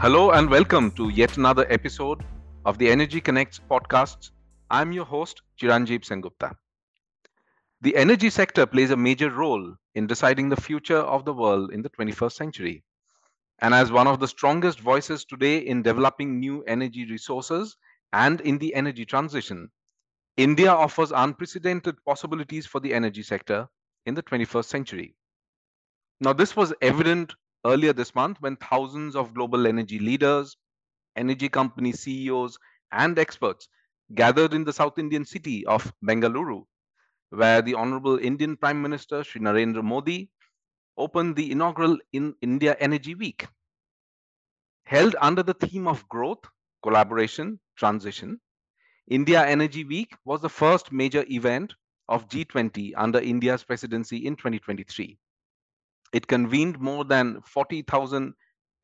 Hello and welcome to yet another episode of the Energy Connects podcast. I'm your host, Chiranjeev Sengupta. The energy sector plays a major role in deciding the future of the world in the 21st century. And as one of the strongest voices today in developing new energy resources and in the energy transition, India offers unprecedented possibilities for the energy sector in the 21st century. Now, this was evident earlier this month when thousands of global energy leaders, energy company CEOs, and experts gathered in the South Indian city of Bengaluru, where the Honorable Indian Prime Minister Sri Narendra Modi opened the inaugural in India Energy Week. Held under the theme of growth, collaboration, transition, India Energy Week was the first major event of G20 under India's presidency in 2023. It convened more than 40,000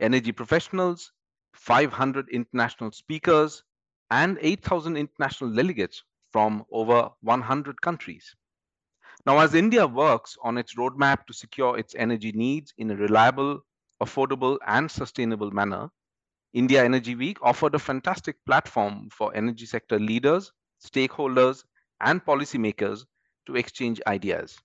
energy professionals, 500 international speakers, and 8,000 international delegates from over 100 countries. Now, as India works on its roadmap to secure its energy needs in a reliable, affordable, and sustainable manner, India Energy Week offered a fantastic platform for energy sector leaders, stakeholders, and policymakers to exchange ideas.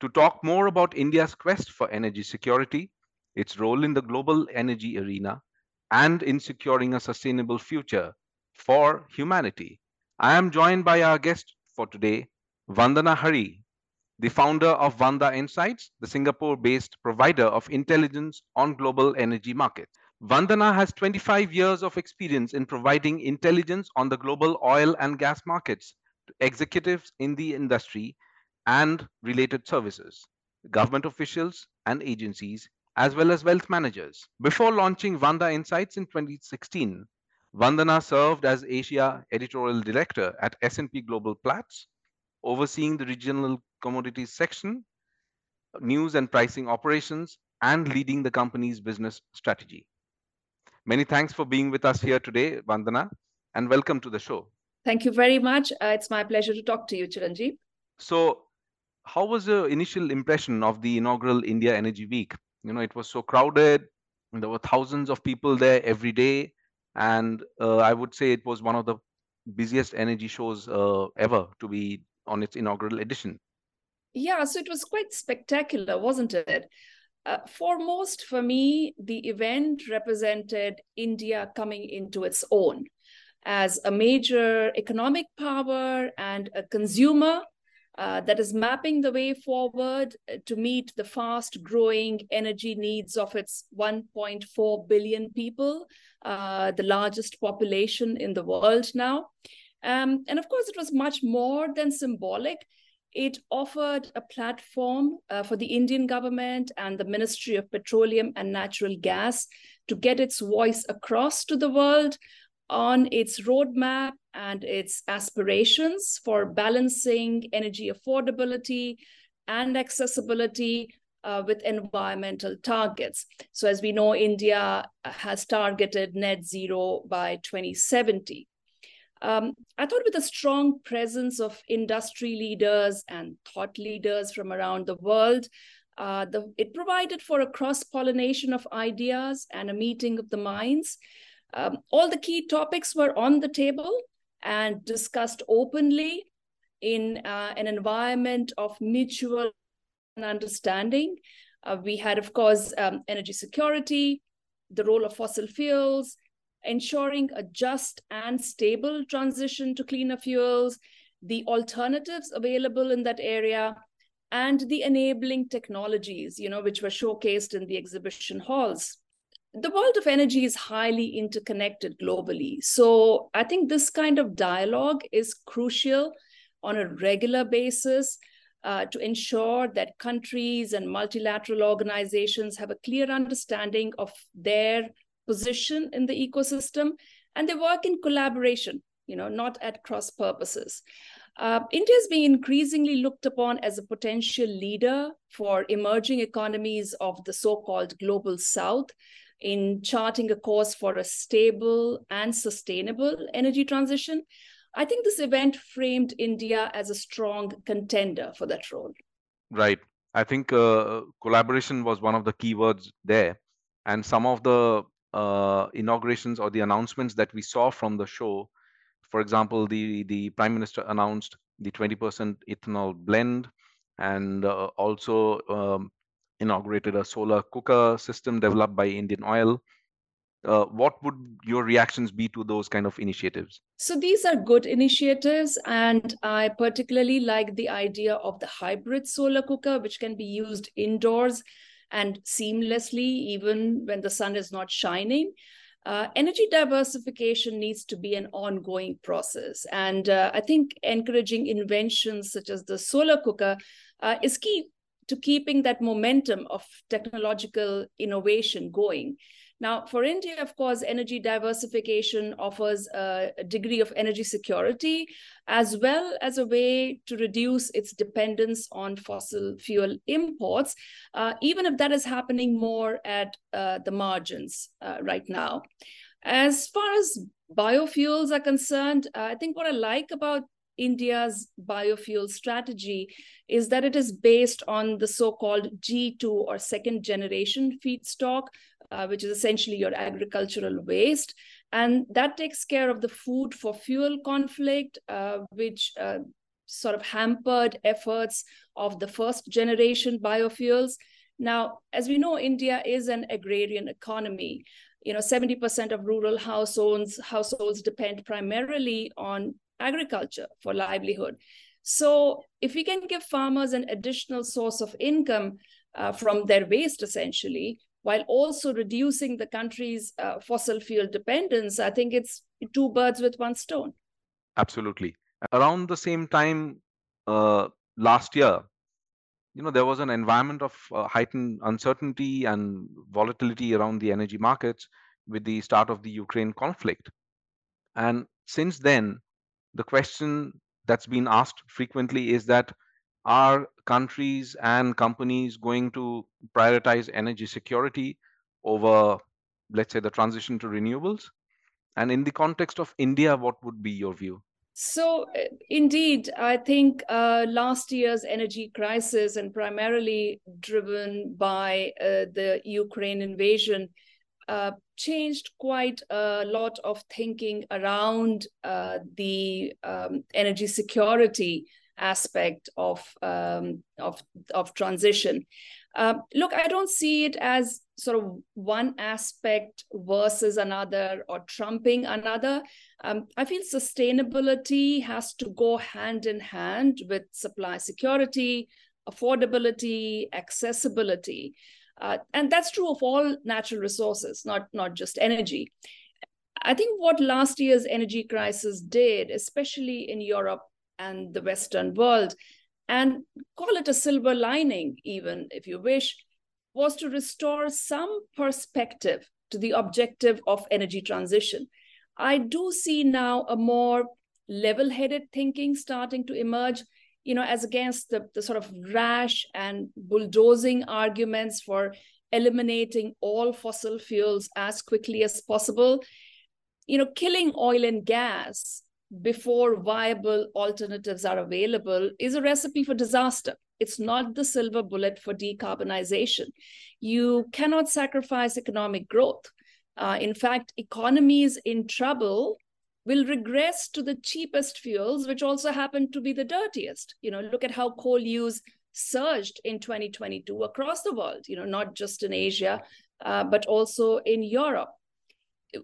To talk more about India's quest for energy security, its role in the global energy arena, and in securing a sustainable future for humanity, I am joined by our guest for today, Vandana Hari, the founder of Vanda Insights, the Singapore based provider of intelligence on global energy markets. Vandana has 25 years of experience in providing intelligence on the global oil and gas markets to executives in the industry and related services, government officials and agencies, as well as wealth managers. Before launching Vanda Insights in 2016, Vandana served as Asia Editorial Director at S&P Global Platts, overseeing the regional commodities section, news and pricing operations, and leading the company's business strategy. Many thanks for being with us here today, Vandana, and welcome to the show. Thank you very much. Uh, it's my pleasure to talk to you, Chiranjeev. So, how was the initial impression of the inaugural India Energy Week? You know, it was so crowded. There were thousands of people there every day, and uh, I would say it was one of the busiest energy shows uh, ever to be on its inaugural edition. Yeah, so it was quite spectacular, wasn't it? Uh, foremost for me, the event represented India coming into its own as a major economic power and a consumer uh, that is mapping the way forward uh, to meet the fast growing energy needs of its 1.4 billion people, uh, the largest population in the world now. Um, and of course, it was much more than symbolic. It offered a platform uh, for the Indian government and the Ministry of Petroleum and Natural Gas to get its voice across to the world on its roadmap and its aspirations for balancing energy affordability and accessibility uh, with environmental targets. So, as we know, India has targeted net zero by 2070. Um, I thought with a strong presence of industry leaders and thought leaders from around the world, uh, the, it provided for a cross pollination of ideas and a meeting of the minds. Um, all the key topics were on the table and discussed openly in uh, an environment of mutual understanding. Uh, we had, of course, um, energy security, the role of fossil fuels, ensuring a just and stable transition to cleaner fuels, the alternatives available in that area, and the enabling technologies, you know, which were showcased in the exhibition halls the world of energy is highly interconnected globally. So I think this kind of dialogue is crucial on a regular basis uh, to ensure that countries and multilateral organizations have a clear understanding of their position in the ecosystem and they work in collaboration, you know, not at cross purposes. Uh, India is being increasingly looked upon as a potential leader for emerging economies of the so called global south in charting a course for a stable and sustainable energy transition. I think this event framed India as a strong contender for that role. Right. I think uh, collaboration was one of the key words there. And some of the uh, inaugurations or the announcements that we saw from the show. For example, the the prime minister announced the 20% ethanol blend, and uh, also um, inaugurated a solar cooker system developed by Indian Oil. Uh, what would your reactions be to those kind of initiatives? So these are good initiatives, and I particularly like the idea of the hybrid solar cooker, which can be used indoors and seamlessly, even when the sun is not shining. Uh, energy diversification needs to be an ongoing process. And uh, I think encouraging inventions such as the solar cooker uh, is key to keeping that momentum of technological innovation going. Now, for India, of course, energy diversification offers a, degree of energy security as well as a way to reduce its dependence on fossil fuel imports, uh, even if that is happening more at uh, the margins uh, right now. As far as biofuels are concerned, uh, I think what I like about India's biofuel strategy is that it is based on the so called G2 or second generation feedstock, uh, which is essentially your agricultural waste. And that takes care of the food for fuel conflict, uh, which uh, sort of hampered efforts of the first generation biofuels. Now, as we know, India is an agrarian economy. You know, 70% of rural households households depend primarily on agriculture for livelihood. So, if we can give farmers an additional source of income uh, from their waste, essentially, while also reducing the country's uh, fossil fuel dependence, I think it's two birds with one stone. Absolutely. Around the same time uh, last year, you know, there was an environment of uh, heightened uncertainty and volatility around the energy markets with the start of the Ukraine conflict. And since then, the question that's been asked frequently is that are countries and companies going to prioritize energy security over, let's say, the transition to renewables? And in the context of India, what would be your view? So, uh, indeed, I think uh, last year's energy crisis, and primarily driven by uh, the Ukraine invasion, uh, changed quite a lot of thinking around uh, the um, energy security aspect of um, of of transition. Uh, look, I don't see it as sort of one aspect versus another or trumping another. Um, I feel sustainability has to go hand in hand with supply security, affordability, accessibility. Uh, and that's true of all natural resources, not, not just energy. I think what last year's energy crisis did, especially in Europe and the Western world, and call it a silver lining, even if you wish, was to restore some perspective to the objective of energy transition. I do see now a more level headed thinking starting to emerge you know, as against the, the sort of rash and bulldozing arguments for eliminating all fossil fuels as quickly as possible. You know, killing oil and gas before viable alternatives are available is a recipe for disaster. It's not the silver bullet for decarbonization. You cannot sacrifice economic growth. Uh, in fact, economies in trouble will regress to the cheapest fuels, which also happen to be the dirtiest. You know, look at how coal use surged in 2022 across the world, you know, not just in Asia, uh, but also in Europe.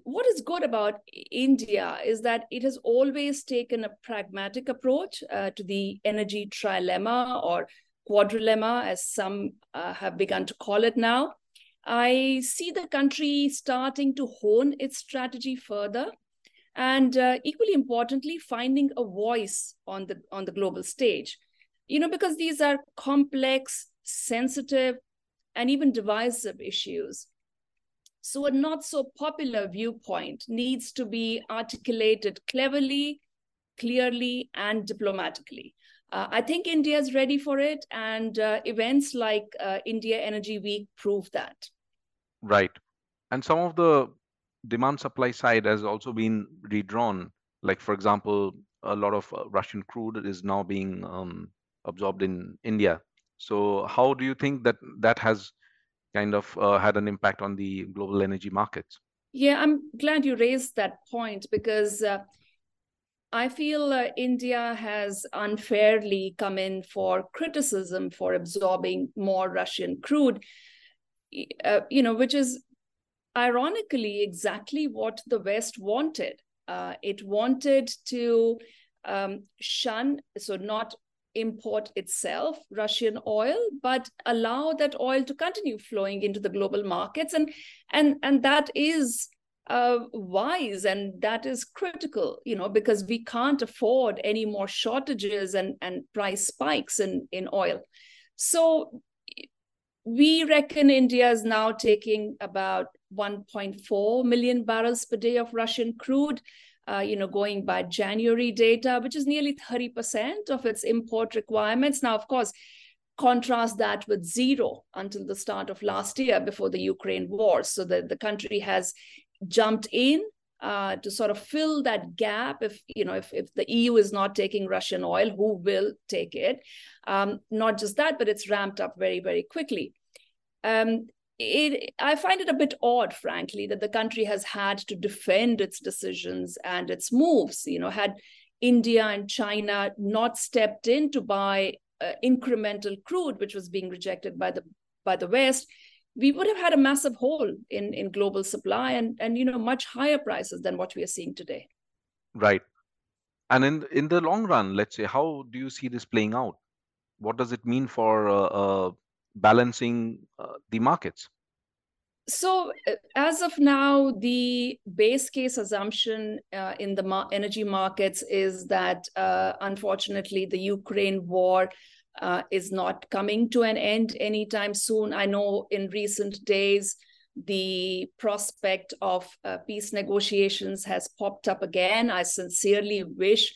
What is good about India is that it has always taken a pragmatic approach uh, to the energy trilemma or quadrilemma, as some uh, have begun to call it now. I see the country starting to hone its strategy further and uh, equally importantly finding a voice on the on the global stage. You know because these are complex sensitive and even divisive issues. So a not so popular viewpoint needs to be articulated cleverly clearly and diplomatically. Uh, i think india is ready for it and uh, events like uh, india energy week prove that. Right. And some of the demand supply side has also been redrawn. Like, for example, a lot of uh, Russian crude is now being um, absorbed in India. So, how do you think that that has kind of uh, had an impact on the global energy markets? Yeah, I'm glad you raised that point because uh, I feel uh, India has unfairly come in for criticism for absorbing more Russian crude, uh, you know, which is ironically exactly what the West wanted. Uh, it wanted to um, shun, so not import itself Russian oil, but allow that oil to continue flowing into the global markets, and and and that is uh, wise and that is critical you know because we can't afford any more shortages and and price spikes in in oil so we reckon india is now taking about 1.4 million barrels per day of russian crude uh, you know going by january data which is nearly 30% of its import requirements now of course contrast that with zero until the start of last year before the Ukraine war. So the, the country has jumped in uh, to sort of fill that gap if you know if, if the eu is not taking russian oil who will take it um, not just that but it's ramped up very very quickly um, it, I find it a bit odd, frankly, that the country has had to defend its decisions and its moves. You know, had India and China not stepped in to buy uh, incremental crude, which was being rejected by the by the West, we would have had a massive hole in in global supply and and you know much higher prices than what we are seeing today. Right. And in in the long run let's say how do you see this playing out? What does it mean for uh, uh, balancing uh, the markets? So uh, as of now the base case assumption uh, in the ma- energy markets is that uh, unfortunately the ukraine war uh, is not coming to an end anytime soon. I know in recent days, the prospect of uh, peace negotiations has popped up again. I sincerely wish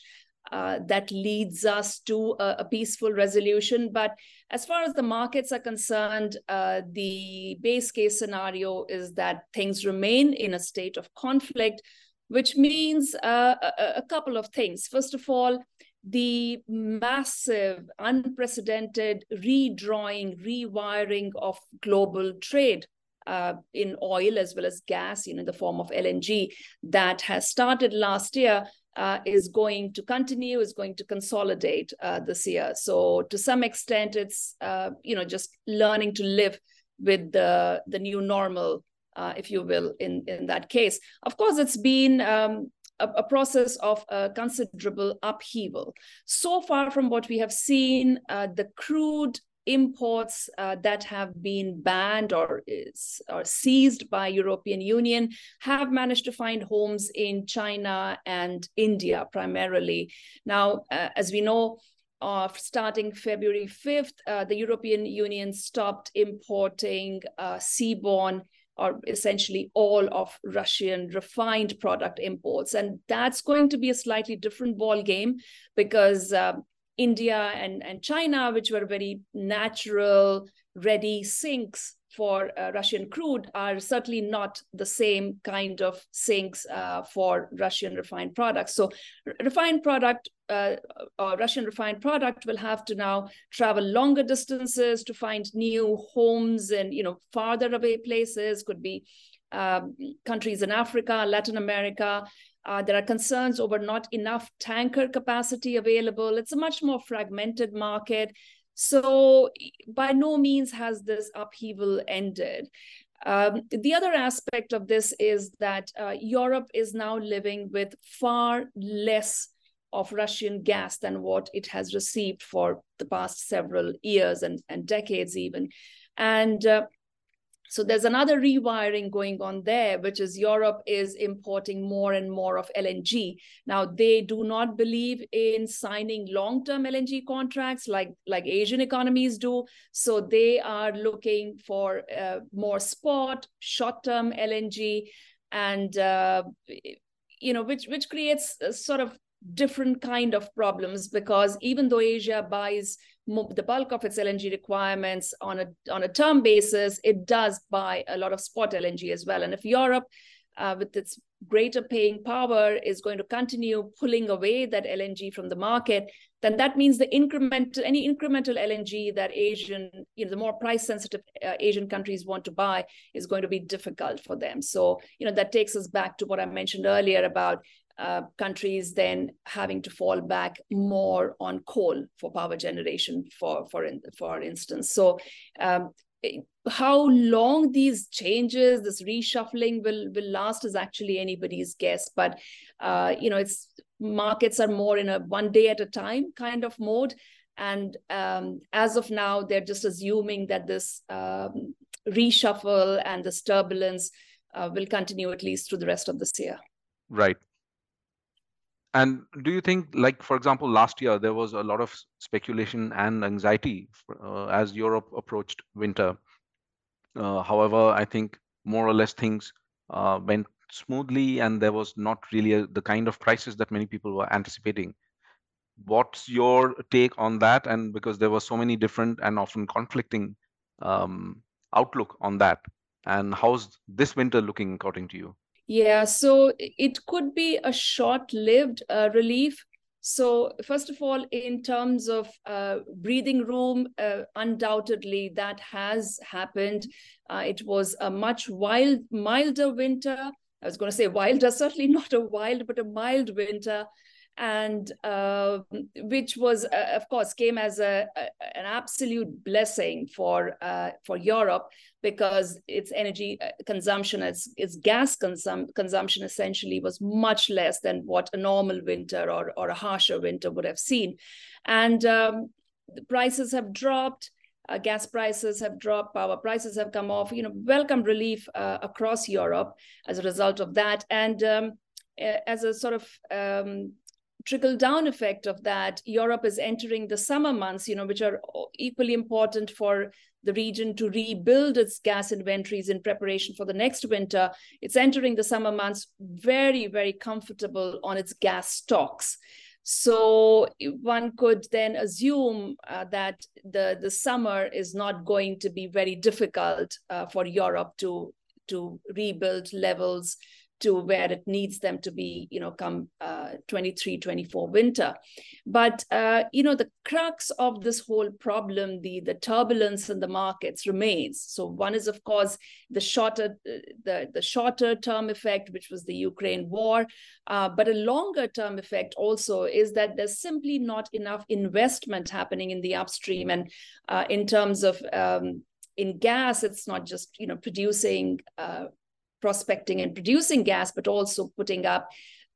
uh, that leads us to a, a, peaceful resolution. But as far as the markets are concerned, uh, the base case scenario is that things remain in a state of conflict, which means uh, a, a couple of things. First of all, the massive, unprecedented redrawing, rewiring of global trade uh, in oil as well as gas, you know, in the form of LNG that has started last year. Uh, is going to continue, is going to consolidate uh, this year. So to some extent, it's uh, you know just learning to live with the the new normal, uh, if you will, in in that case. Of course, it's been um, a, a process of considerable upheaval. So far from what we have seen, uh, the crude imports uh, that have been banned or is or seized by European Union have managed to find homes in China and India primarily. Now, uh, as we know, starting February 5th, uh, the European Union stopped importing uh, seaborne or essentially all of Russian refined product imports. And that's going to be a slightly different ball game because uh, India and, and China, which were very natural, ready sinks for uh, Russian crude are certainly not the same kind of sinks uh, for Russian refined products. So, refined product, uh, or Russian refined product, will have to now travel longer distances to find new homes and you know farther away places. Could be um, countries in Africa, Latin America. Uh, there are concerns over not enough tanker capacity available. It's a much more fragmented market. So by no means has this upheaval ended. Um, the other aspect of this is that uh, Europe is now living with far less of Russian gas than what it has received for the past several years and, and decades, even. And uh, so there's another rewiring going on there, which is Europe is importing more and more of LNG. Now they do not believe in signing long-term LNG contracts like like Asian economies do. So they are looking for uh, more spot, short-term LNG, and uh, you know which which creates sort of different kind of problems because even though Asia buys the bulk of its LNG requirements on a on a term basis, it does buy a lot of spot LNG as well. And if Europe uh, with its greater paying power, is going to continue pulling away that LNG from the market, then that means the incremental any incremental LNG that Asian, you know, the more price sensitive uh, Asian countries want to buy is going to be difficult for them. So, you know, that takes us back to what I mentioned earlier about uh, countries then having to fall back more on coal for power generation, for for in, for instance. So. Um, how long these changes, this reshuffling will will last is actually anybody's guess. But uh, you know, it's markets are more in a one day at a time kind of mode. And um, as of now, they're just assuming that this um, reshuffle and this turbulence uh, will continue at least through the rest of this year. Right. And do you think, like, for example, last year there was a lot of speculation and anxiety uh, as Europe approached winter. Uh, however, I think more or less things uh, went smoothly and there was not really a, the kind of crisis that many people were anticipating. What's your take on that? And because there were so many different and often conflicting um, outlook on that. And how's this winter looking according to you yeah so it could be a short lived uh, relief. So first of all in terms of uh, breathing room uh, undoubtedly that has happened. Uh, it was a much wild milder winter. I was going to say wilder, certainly not a wild, but a mild winter, and uh, which was, uh, of course, came as a, a, an absolute blessing for uh, for Europe because its energy uh, consumption, its, its gas consum- consumption, essentially was much less than what a normal winter or or a harsher winter would have seen, and um, the prices have dropped uh, gas prices have dropped, power prices have come off, you know, welcome relief uh, across Europe as a result of that. And um, as a sort of um, trickle down effect of that, Europe is entering the summer months, you know, which are equally important for the region to rebuild its gas inventories in preparation for the next winter. It's entering the summer months very, very comfortable on its gas stocks. So one could then assume uh, that the, the summer is not going to be very difficult uh, for Europe to, to rebuild levels to where it needs them to be, you know, come uh, 23, 24 winter. But, uh, you know, the crux of this whole problem, the, the turbulence in the markets remains. So one is, of course, the shorter, the, the shorter term effect, which was the Ukraine war. Uh, but a longer term effect also is that there's simply not enough investment happening in the upstream. And uh, in terms of um, in gas, it's not just you know producing uh, prospecting and producing gas, but also putting up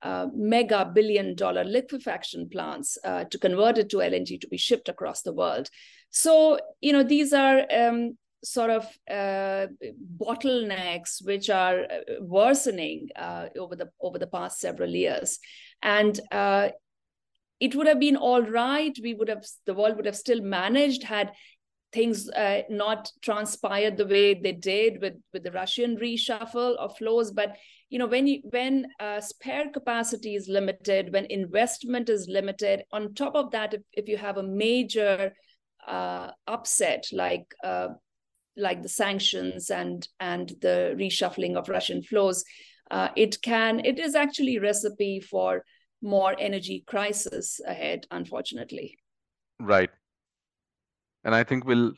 uh, mega billion dollar liquefaction plants uh, to convert it to LNG to be shipped across the world. So, you know, these are um, sort of uh, bottlenecks which are uh, worsening uh, over the over the past several years, and uh, it would have been all right. We would have the world would have still managed had things uh, not transpired the way they did with with the Russian reshuffle of flows. But you know, when you when uh, spare capacity is limited, when investment is limited, on top of that, if, if you have a major uh, upset like uh, like the sanctions and and the reshuffling of Russian flows, uh, it can it is actually recipe for more energy crisis ahead, unfortunately. Right and I think we'll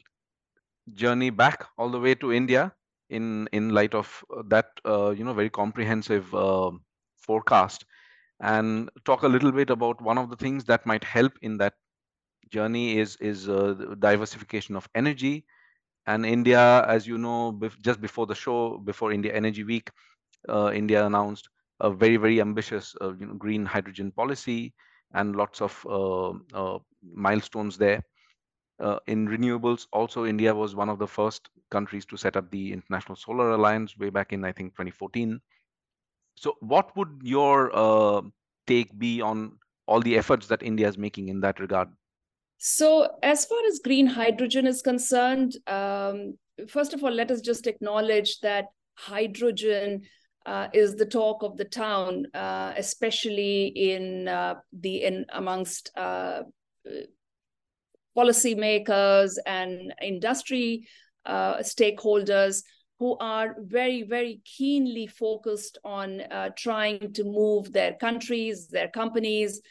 journey back all the way to India in in light of uh, that uh, you know very comprehensive uh, forecast. And talk a little bit about one of the things that might help in that journey is is uh, diversification of energy. And India as you know just before the show before India Energy Week uh, India announced a very very ambitious uh, you know, green hydrogen policy and lots of milestones there uh, in renewables, also India was one of the first countries to set up the International Solar Alliance way back in, I think, 2014. So, what would your uh, take be on all the efforts that India is making in that regard? So, as far as green hydrogen is concerned, um, first of all, let us just acknowledge that hydrogen uh, is the talk of the town, uh, especially in uh, the in amongst uh, policymakers and industry uh, stakeholders who are very, very keenly focused on uh, trying to move their countries, their companies,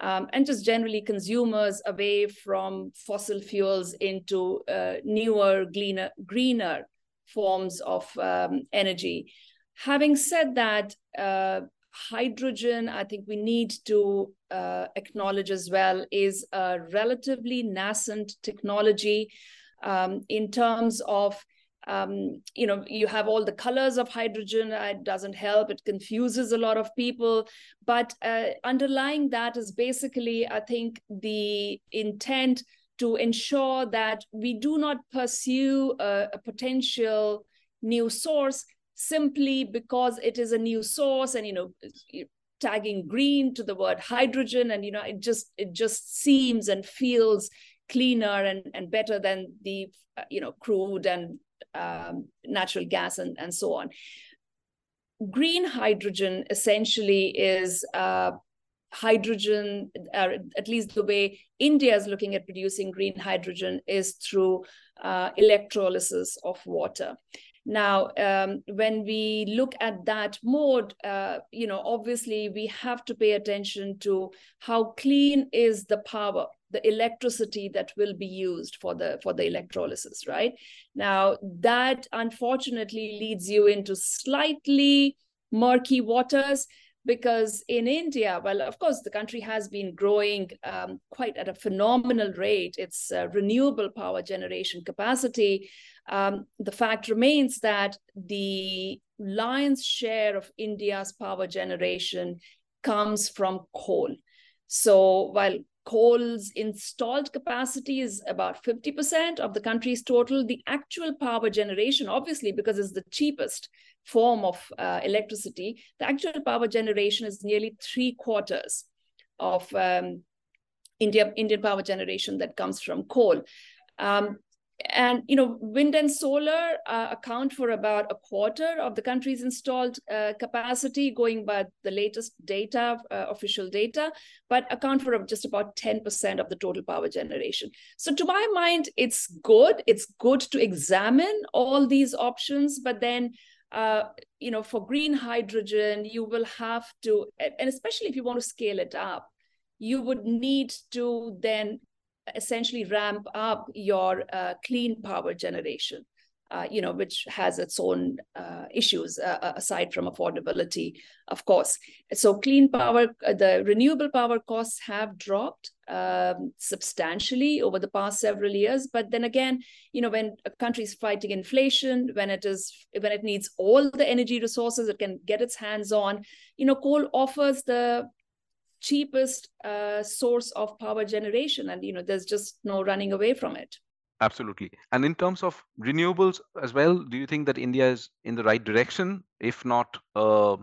um, and just generally consumers away from fossil fuels into uh, newer, greener, greener forms of um, energy. Having said that, uh, hydrogen, I think we need to uh, acknowledge as well, is a relatively nascent technology um, in terms of um, you know you have all the colors of hydrogen it doesn't help it confuses a lot of people. But uh, underlying that is basically i think the intent to ensure that we do not pursue a, a potential new source simply because it is a new source and you know tagging green to the word hydrogen and you know it just it just seems and feels cleaner and, and better than the uh, you know crude and um, natural gas and, and so on green hydrogen essentially is uh, hydrogen, uh, at least the way India is looking at producing green hydrogen, is through uh, electrolysis of water. Now, um, when we look at that mode, uh, you know, obviously we have to pay attention to how clean is the power, the electricity that will be used for the for the electrolysis, right? Now, that unfortunately leads you into slightly murky waters because in India, well, of course, the country has been growing um, quite at a phenomenal rate. Its uh, renewable power generation capacity. Um, the fact remains that the lion's share of India's power generation comes from coal. So while coal's installed capacity is about 50% of the country's total, the actual power generation, obviously, because it's the cheapest, form of uh, electricity, the actual power generation is nearly three quarters of um, India, Indian power generation that comes from coal. Um, and you know wind and solar uh, account for about a quarter of the country's installed uh, capacity going by the latest data uh, official data but account for just about 10% of the total power generation. So to my mind it's good. It's good to examine all these options but then uh, you know, for green hydrogen, you will have to, and especially if you want to scale it up, you would need to then essentially ramp up your uh, clean power generation uh, you know, which has its own uh, issues uh, uh, aside from affordability, of course. So clean power, uh, the renewable power costs have dropped um, substantially over the past several years. But then again, you know, when a country is fighting inflation, when it is when it needs all the energy resources it can get its hands on, you know, coal offers the cheapest uh, source of power generation, and you know, there's just no running away from it. Absolutely. And in terms of renewables as well, do you think that India is in the right direction, if not uh,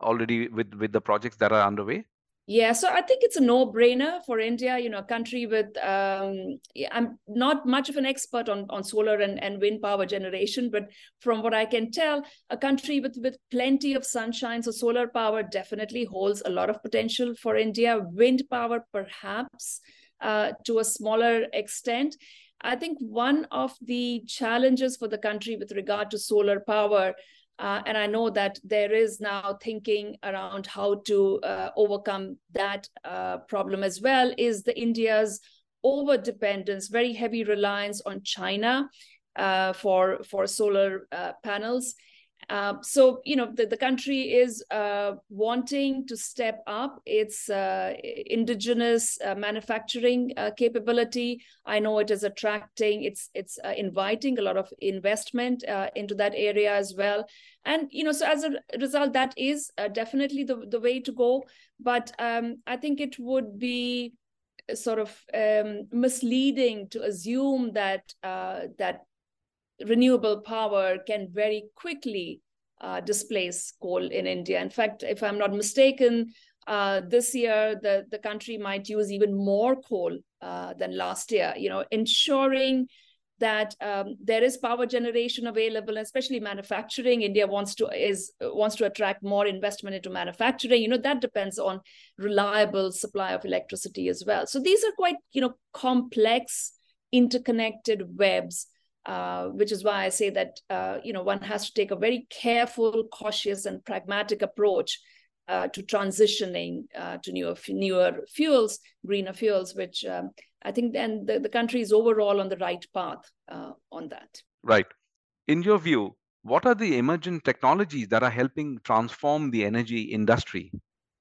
already with, with the projects that are underway? Yeah, so I think it's a no-brainer for India, you know, a country with um, I'm not much of an expert on, on solar and, and wind power generation, but from what I can tell, a country with, with plenty of sunshine, so solar power definitely holds a lot of potential for India. Wind power, perhaps uh, to a smaller extent. I think one of the challenges for the country with regard to solar power, uh, and I know that there is now thinking around how to uh, overcome that uh, problem as well, is the India's over dependence, very heavy reliance on China uh, for for solar uh, panels. Um, so, you know, the, the country is uh, wanting to step up its uh, indigenous uh, manufacturing uh, capability. I know it is attracting, it's it's uh, inviting a lot of investment into that area as well. And, you know, so as a result, that is definitely the, the way to go. But um, I think it would be sort of um, misleading to assume that that renewable power can very quickly uh, displace coal in India. In fact, if I'm not mistaken, uh, this year the, the country might use even more coal uh, than last year, you know, ensuring that um, there is power generation available, especially manufacturing. India wants to is wants to attract more investment into manufacturing. You know that depends on reliable supply of electricity as well. So these are quite you know complex, interconnected webs uh, which is why I say that uh, you know one has to take a very careful, cautious, and pragmatic approach uh, to transitioning uh, to newer newer fuels, greener fuels, which um, I think then the, the country is overall on the right path uh, on that. Right. In your view, what are the emerging technologies that are helping transform the energy industry?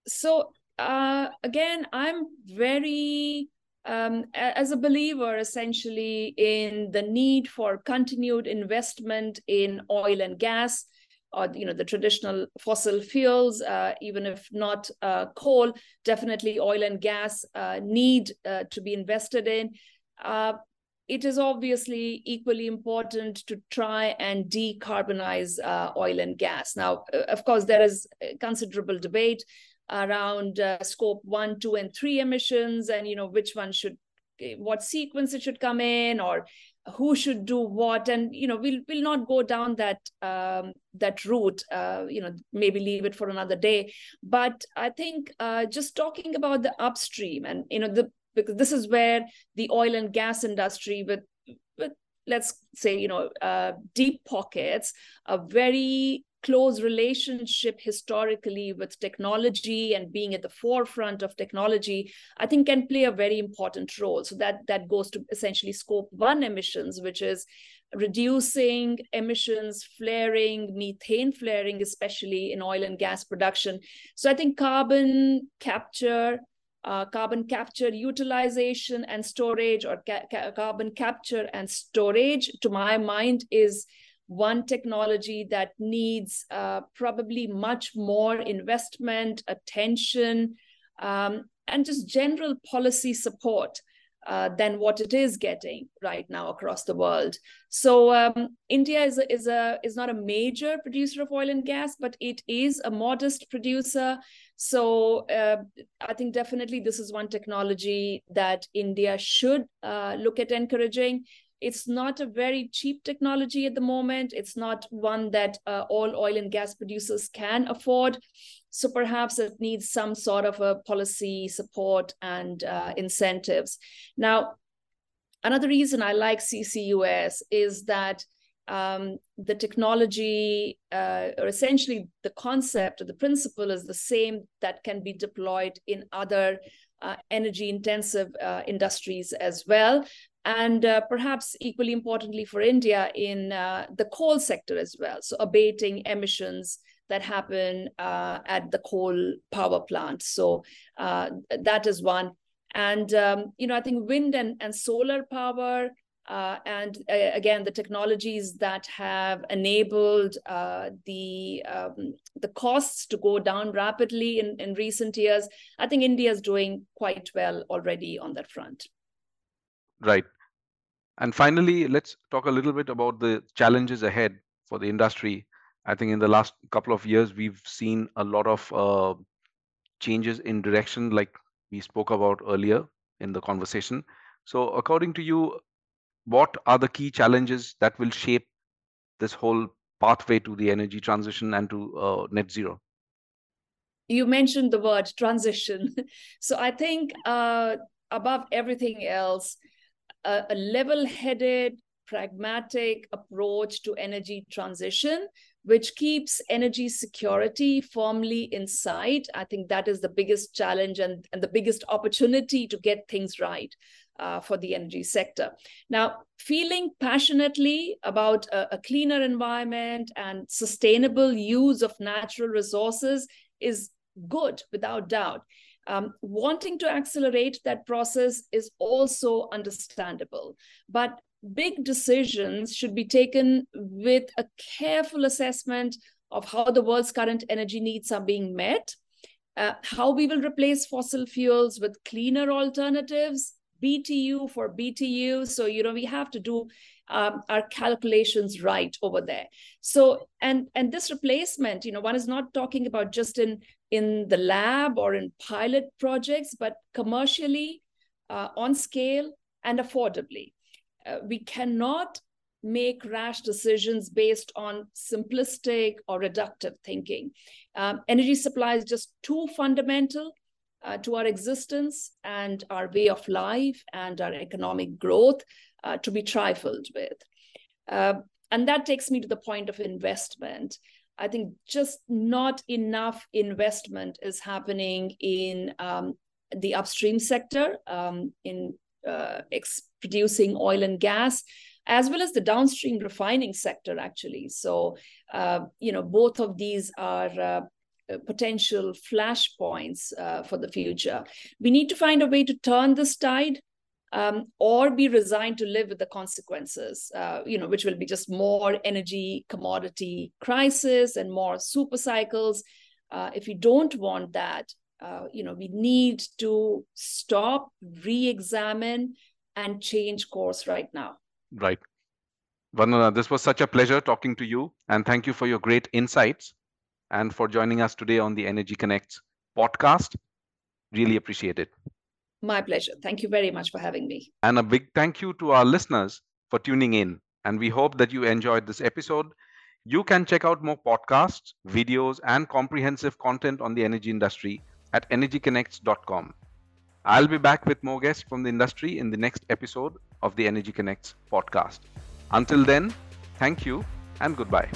So uh, again, I'm very um, as a believer essentially in the need for continued investment in oil and gas or you know the traditional fossil fuels uh, even if not uh, coal definitely oil and gas uh, need uh, to be invested in. Uh, it is obviously equally important to try and decarbonize uh, oil and gas. Now of course there is considerable debate around uh, scope one, two, and three emissions, and you know which one should, eh, what sequence it should come in, or who should do what, and you know we'll we'll not go down that um, that route. Uh, you know maybe leave it for another day. But I think uh, just talking about the upstream, and you know the because this is where the oil and gas industry with with let's say you know uh, deep pockets a very close relationship historically with technology and being at the forefront of technology i think can play a very important role. So that that goes to essentially scope 1 emissions which is reducing emissions flaring methane flaring especially in oil and gas production. So i think carbon capture uh, carbon capture utilization and storage or ca- ca- carbon capture and storage to my mind is one technology that needs uh, probably much more investment, attention, um, and just general policy support uh, than what it is getting right now across the world. So um, India is a, is a is not a major producer of oil and gas, but it is a modest producer. So uh, I think definitely this is one technology that India should uh, look at encouraging. It's not a very cheap technology at the moment. It's not one that uh, all oil and gas producers can afford. So perhaps it needs some sort of a policy support and uh, incentives. Now, another reason I like CCUS is that um, the technology, uh, or essentially the concept or the principle, is the same that can be deployed in other uh, energy intensive uh, industries as well and uh, perhaps equally importantly for India in uh, the coal sector as well. So abating emissions that happen uh, at the coal power plant. So uh, that is one. And um, you know, I think wind and, and solar power. Uh, and uh, again, the technologies that have enabled the um, the costs to go down rapidly in, in recent years, I think India is doing quite well already on that front. Right. And finally, let's talk a little bit about the challenges ahead for the industry. I think in the last couple of years, we've seen a lot of uh, changes in direction, like we spoke about earlier in the conversation. So, according to you, what are the key challenges that will shape this whole pathway to the energy transition and to uh, net zero? You mentioned the word transition. so, I think uh, above everything else, a, a level-headed, pragmatic approach to energy transition, which keeps energy security firmly in sight. I think that is the biggest challenge and, and the biggest opportunity to get things right. Uh, for the energy sector. Now, feeling passionately about a, a, cleaner environment and sustainable use of natural resources is good, without doubt. Um, wanting to accelerate that process is also understandable. But big decisions should be taken with a careful assessment of how the world's current energy needs are being met, uh, how we will replace fossil fuels with cleaner alternatives, BTU for BTU. So, you know, we have to do um, our calculations right over there. So, and and this replacement, you know, one is not talking about just in in the lab or in pilot projects, but commercially, uh, on scale, and affordably. Uh, we cannot make rash decisions based on simplistic or reductive thinking. Um, energy supply is just too fundamental uh, to our existence and our way of life and our economic growth uh, to be trifled with. Uh, and that takes me to the point of investment. I think just not enough investment is happening in um, the upstream sector, um, in uh, ex- producing oil and gas, as well as the downstream refining sector, actually. So, uh, you know, both of these are uh, potential flashpoints uh, for the future. We need to find a way to turn this tide um, or be resigned to live with the consequences, uh, you know, which will be just more energy commodity crisis and more super cycles. Uh, if you don't want that, uh, you know, we need to stop, re-examine, and change course right now. Right. Vandana, this was such a pleasure talking to you, and thank you for your great insights and for joining us today on the Energy Connects podcast. Really appreciate it. My pleasure. Thank you very much for having me. And a big thank you to our listeners for tuning in. And we hope that you enjoyed this episode. You can check out more podcasts, videos, and comprehensive content on the energy industry at energyconnects.com. I'll be back with more guests from the industry in the next episode of the Energy Connects podcast. Until then, thank you and goodbye.